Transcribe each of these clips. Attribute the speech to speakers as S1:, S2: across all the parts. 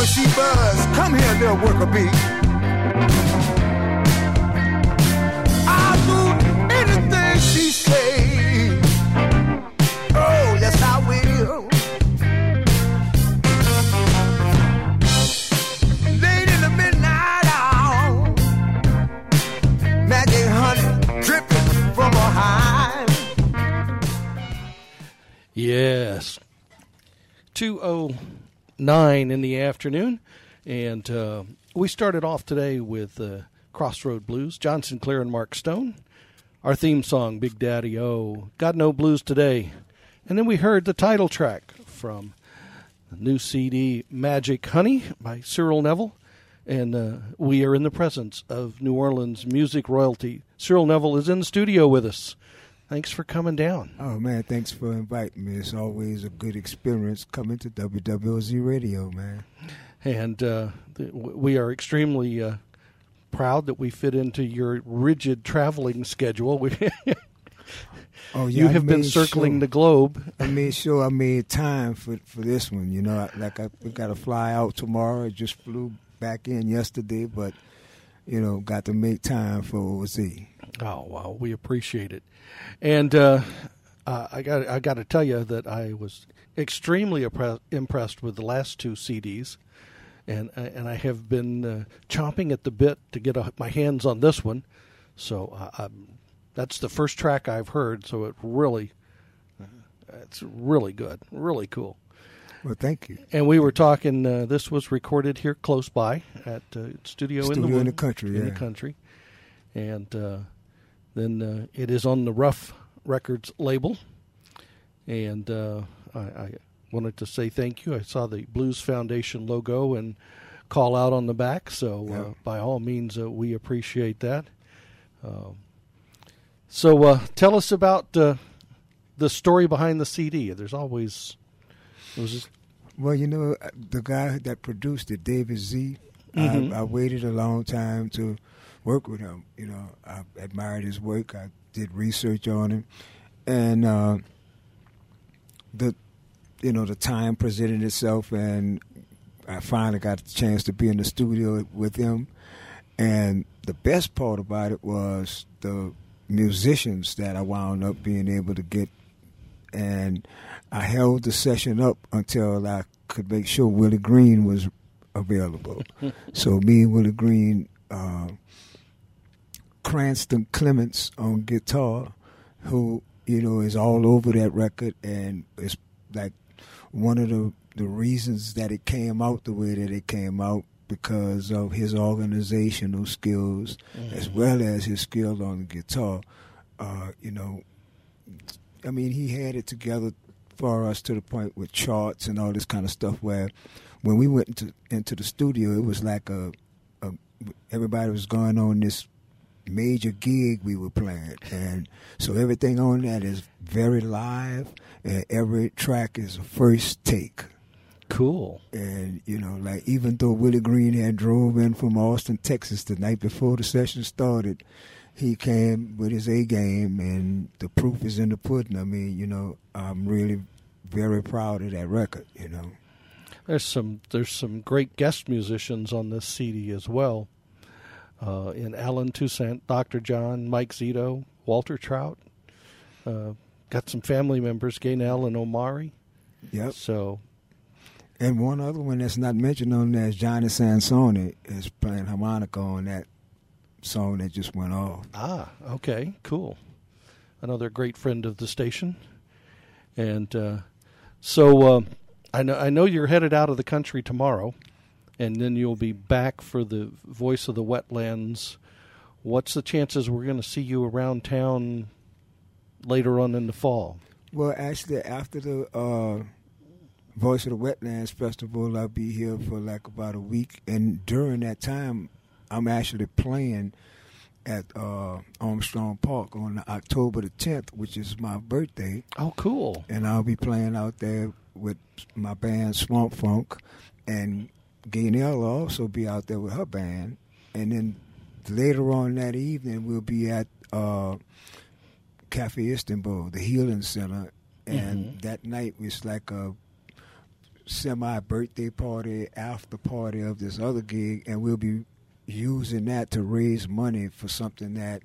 S1: when she buzz. Come here, little worker bee. I'll do anything she say. Oh, yes, I will. Late in the midnight hour, magic honey dripping from her hive.
S2: Yes. Oh 209 in the afternoon. And uh, we started off today with uh, Crossroad Blues, John Sinclair and Mark Stone. Our theme song, Big Daddy O, Got No Blues Today. And then we heard the title track from the new CD, Magic Honey by Cyril Neville. And uh, we are in the presence of New Orleans music royalty. Cyril Neville is in the studio with us. Thanks for coming down.
S3: Oh man, thanks for inviting me. It's always a good experience coming to WWOZ Radio, man.
S2: and uh, th- we are extremely uh, proud that we fit into your rigid traveling schedule. We,
S3: Oh yeah,
S2: you
S3: I
S2: have been circling
S3: sure-
S2: the globe.
S3: I made sure I made time for for this one. You know, like I we got to fly out tomorrow. I just flew back in yesterday, but you know, got to make time for OZ.
S2: Oh wow, we appreciate it, and uh, uh, I got I got to tell you that I was extremely impre- impressed with the last two CDs, and uh, and I have been uh, chomping at the bit to get a, my hands on this one. So uh, that's the first track I've heard. So it really, it's really good, really cool.
S3: Well, thank you.
S2: And we were talking. Uh, this was recorded here close by at uh, Studio, in the
S3: in the country,
S2: in the country, and uh, then uh, it is on the Ruf Records label. And uh, I, I wanted to say thank you. I saw the Blues Foundation logo and call out on the back. So uh,
S3: Yeah.
S2: by all means, uh, we appreciate that. Um, so uh, tell us about uh, the story behind the CD. There's always just,
S3: Well, you know, the guy that produced it, David Z. I
S2: Mhm.
S3: I waited a long time to work with him. You know, I admired his work. I did research on him, and uh, the you know the time presented itself, and I finally got a chance to be in the studio with him. And the best part about it was the musicians that I wound up being able to get and I held the session up until I could make sure Willie Green was available. so me and Willie Green, uh, Cranston Clements on guitar, who you know is all over that record, and it's like one of the the reasons that it came out the way that it came out because of his organizational skills as well as his skill on the guitar. Uh, you know, I mean, he had it together for us to the point with charts and all this kind of stuff. Where when we went into into the studio, it was like a, a everybody was going on this major gig we were playing, and so everything on that is very live, and every track is a first take.
S2: cool.
S3: And you know, like even though Willie Green had drove in from Austin, Texas, the night before the session started, he came with his A game, and the proof is in the pudding. I mean, you know, I'm really very proud of that record. You know,
S2: There's some there's some great guest musicians on this CD as well. Uh, in Allen Toussaint, Dr. John, Mike Zito, Walter Trout. Uh, got some family members, Gaynielle and Omari.
S3: yep.
S2: So
S3: And one other one that's not mentioned on there is Johnny Sansone is playing harmonica on that song that just went off.
S2: ah, okay, cool. Another great friend of the station, and uh, so uh, I know I know you're headed out of the country tomorrow, and then you'll be back for the Voice of the Wetlands. What's the chances we're going to see you around town later on in the fall?
S3: Well, actually, after the uh, Voice of the Wetlands Festival, I'll be here for like about a week, and during that time, I'm actually playing at uh, Armstrong Park on October the 10th, which is my birthday,
S2: Oh, cool.
S3: and I'll be playing out there with my band Swamp Funk, and Gaynielle will also be out there with her band, and then later on that evening we'll be at uh, Cafe Istanbul, the Healing Center, and
S2: Mhm.
S3: that night was like a semi birthday party, after party of this other gig, and we'll be using that to raise money for something that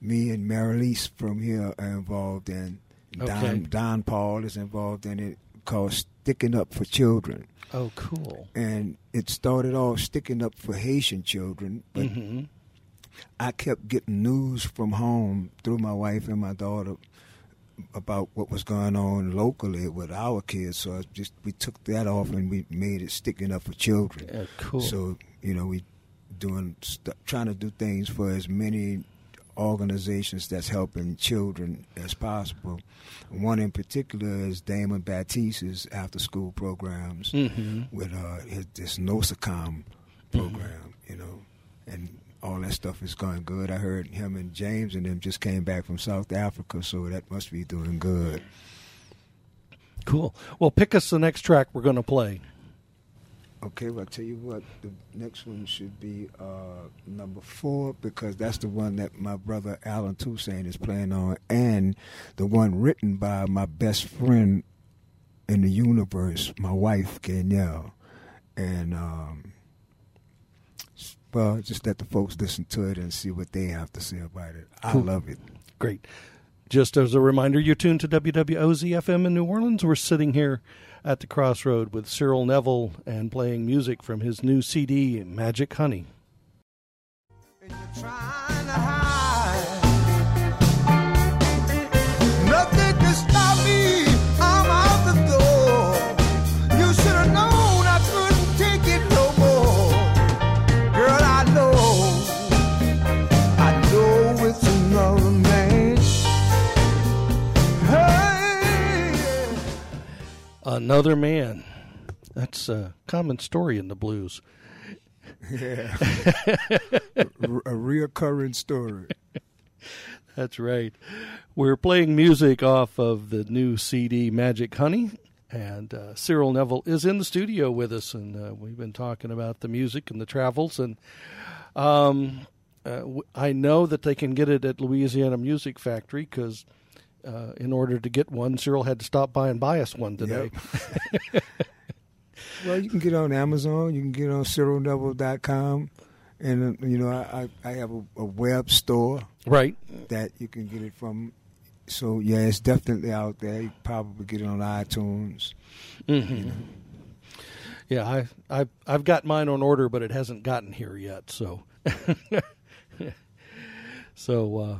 S3: me and Marilise from here are involved in.
S2: Okay.
S3: Don, Don Paul is involved in it called Sticking Up for Children.
S2: Oh, cool.
S3: And it started off sticking up for Haitian children, but
S2: hmm
S3: I kept getting news from home through my wife and my daughter about what was going on locally with our kids. So I just we took that off and we made it sticking up for children.
S2: Yeah, cool.
S3: So you know we doing st- trying to do things for as many organizations that's helping children as possible. One in particular is Damon Batiste's after school programs
S2: hmm
S3: with uh, his, this NOSACONN program, you know, and all that stuff is going good. I heard him and James and them just came back from South Africa, so that must be doing good.
S2: Cool. Well, pick us the next track we're going to play.
S3: Okay, well, I'll tell you what, the next one should be uh, number four because that's the one that my brother Allen Toussaint is playing on, and the one written by my best friend in the universe, my wife, Danielle. And, um, well, just let the folks listen to it and see what they have to say about it. I
S2: Cool.
S3: love it.
S2: Great. Just as a reminder, you're tuned to WWOZ FM in New Orleans. We're sitting here at the crossroad with Cyril Neville and playing music from his new CD, Magic Honey.
S1: Another Man.
S2: That's a common story in the blues.
S3: Yeah. a, reoccurring story.
S2: That's right. We're playing music off of the new CD Magic Honey, and uh, Cyril Neville is in the studio with us, and uh, we've been talking about the music and the travels. And um, uh, w- I know that they can get it at Louisiana Music Factory because. Uh, in order to get one, Cyril had to stop by and buy us one today.
S3: Well, you can get on Amazon. You can get on CyrilNeville.com. And, you know, I, I I have a, a web store
S2: Right.
S3: that you can get it from. So, yeah, it's definitely out there. You probably get it on iTunes.
S2: hmm Yeah, I, I've I've got mine on order, but it hasn't gotten here yet. So, so uh,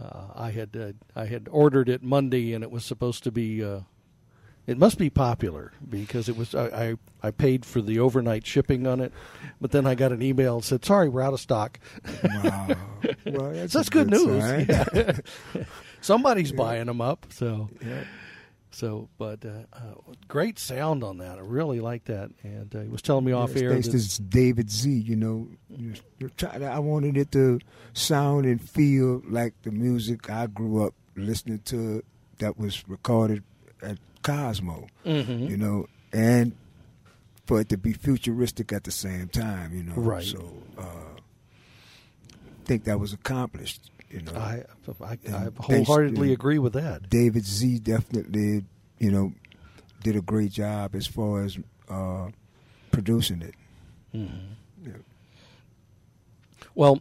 S2: uh, I had uh, I had ordered it Monday, and it was supposed to be. Uh, it must be popular because it was. I, I I paid for the overnight shipping on it, but then I got an email that said, "Sorry, we're out of stock."
S3: Wow. well, that's,
S2: So that's
S3: a
S2: good, news. Yeah. Somebody's buying them up. So
S3: Yeah.
S2: So, but uh, uh, great sound on that. I really like that. And uh, he was telling me off air.
S3: Thanks to David Z, you know, you- try to- I wanted it to sound and feel like the music I grew up listening to that was recorded at Cosimo,
S2: Mhm.
S3: you know, and for it to be futuristic at the same time, you know.
S2: Right.
S3: So, uh, I think that was accomplished, you know.
S2: I, I, I wholeheartedly agree with that.
S3: David Z definitely, you know, did a great job as far as uh, producing it.
S2: Mhm.
S3: Yeah.
S2: Well,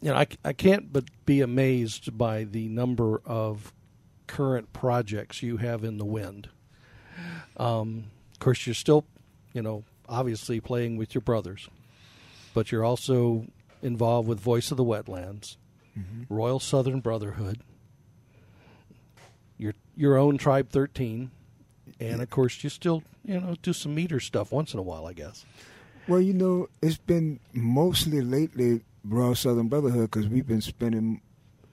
S2: you know, I, I can't but be amazed by the number of current projects you have in the wind. Um, of course, you're still, you know, obviously playing with your brothers, but you're also involved with Voice of the Wetlands, Royal Southern Brotherhood, your your own Tribe 13, and of course, you still, you know, do some meter stuff once in a while, I guess.
S3: Well, you know, it's been mostly lately Royal Southern Brotherhood because we've been spending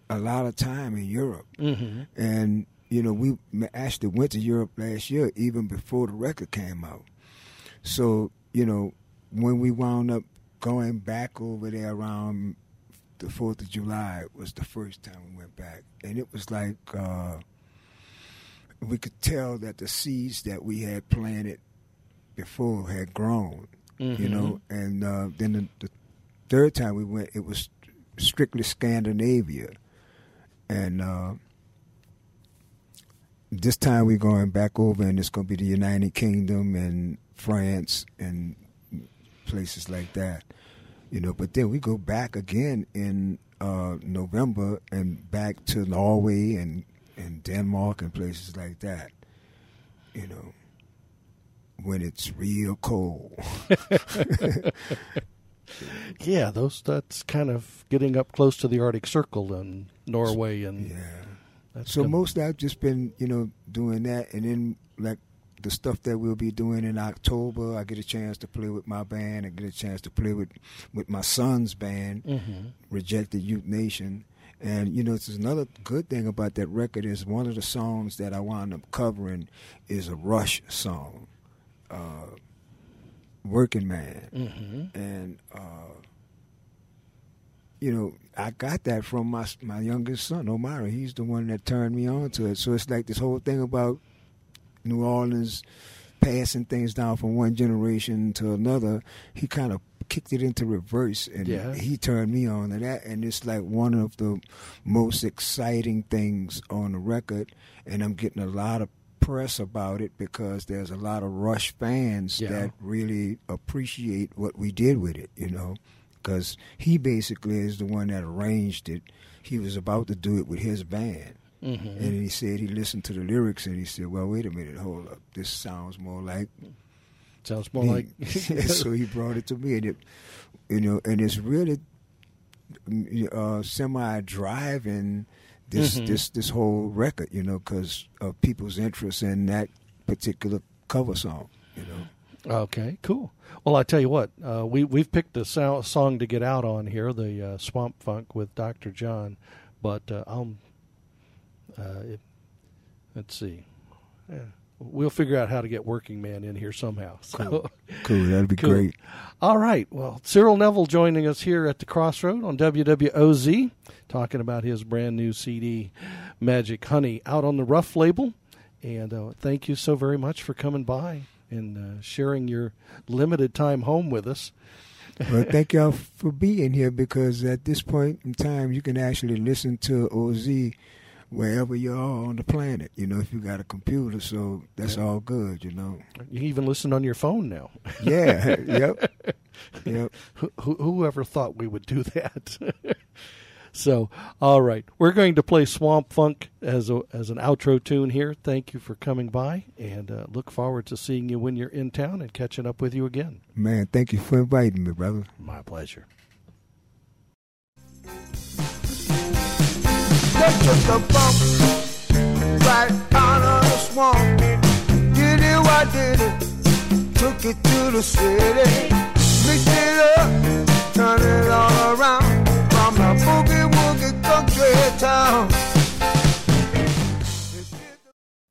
S3: a lot of time in Europe,
S2: Mm-hmm.
S3: and you know, we actually went to Europe last year, even before the record came out. So, you know, when we wound up going back over there around the Fourth of July was the first time we went back, and it was like uh, we could tell that the seeds that we had planted before had grown you know. And uh, then the, the third time we went, it was strictly Scandinavia, and uh, this time we're going back over, and it's going to be the United Kingdom and France and places like that. You know, but then we go back again in uh, November and back to Norway and and Denmark and places like that. You know, when it's real cold.
S2: yeah, those that's kind of getting up close to the Arctic Circle and Norway and
S3: yeah. So mostly I've just been, you know, doing that, and then like the stuff that we'll be doing in October, I get a chance to play with my band. I get a chance to play with with my son's band,
S2: Mhm.
S3: Rejected Youth Nation. And you know, it's another good thing about that record is one of the songs that I wound up covering is a Rush song, uh, "Working Man."
S2: Mhm.
S3: and uh, you know, I got that from my my youngest son, Omar. He's the one that turned me on to it. So it's like this whole thing about New Orleans passing things down from one generation to another. He kind of kicked it into reverse, and
S2: Yeah.
S3: he turned me on to that. And it's like one of the most exciting things on the record. And I'm getting a lot of press about it because there's a lot of Rush fans
S2: Yeah.
S3: that really appreciate what we did with it, you know, because he basically is the one that arranged it. He was about to do it with his band.
S2: Mhm.
S3: And he said he listened to the lyrics and he said, "Well, wait a minute, hold up. This sounds more like
S2: Sounds more
S3: me."
S2: like
S3: so he brought it to me, and it, you know, and it's really uh, semi-driving this
S2: Mhm.
S3: this this whole record, you know, because of people's interest in that particular cover song, you know.
S2: Okay, cool. Well, I tell you what, uh, we we've picked a so- song to get out on here, the uh, Swamp Funk with Dr. John, but uh, I'll uh, it, let's see, yeah, we'll figure out how to get Working Man in here somehow. So,
S3: Cool. Cool, that'd be
S2: Cool.
S3: great.
S2: all right. Well, Cyril Neville joining us here at the Crossroad on WWOZ, talking about his brand new CD, Magic Honey, out on the Ruf label. And uh, thank you so very much for coming by and uh, sharing your limited time home with us.
S3: Well, thank y'all for being here because at this point in time, you can actually listen to OZ wherever you are on the planet. You know, if you got a computer, so that's all good. You know.
S2: You can even listen on your phone now.
S3: Yeah. yep. Yep.
S2: Who, who- whoever thought we would do that? so, all right, we're going to play Swamp Funk as a, as an outro tune here. Thank you for coming by, and uh, look forward to seeing you when you're in town and catching up with you again.
S3: Man, thank you for inviting me, brother.
S2: My pleasure.
S1: They took the bump right out of the swamp. Did it, I did it. Took it to the city.
S3: Mixed it up, turned it all around. From the boogie woogie country town.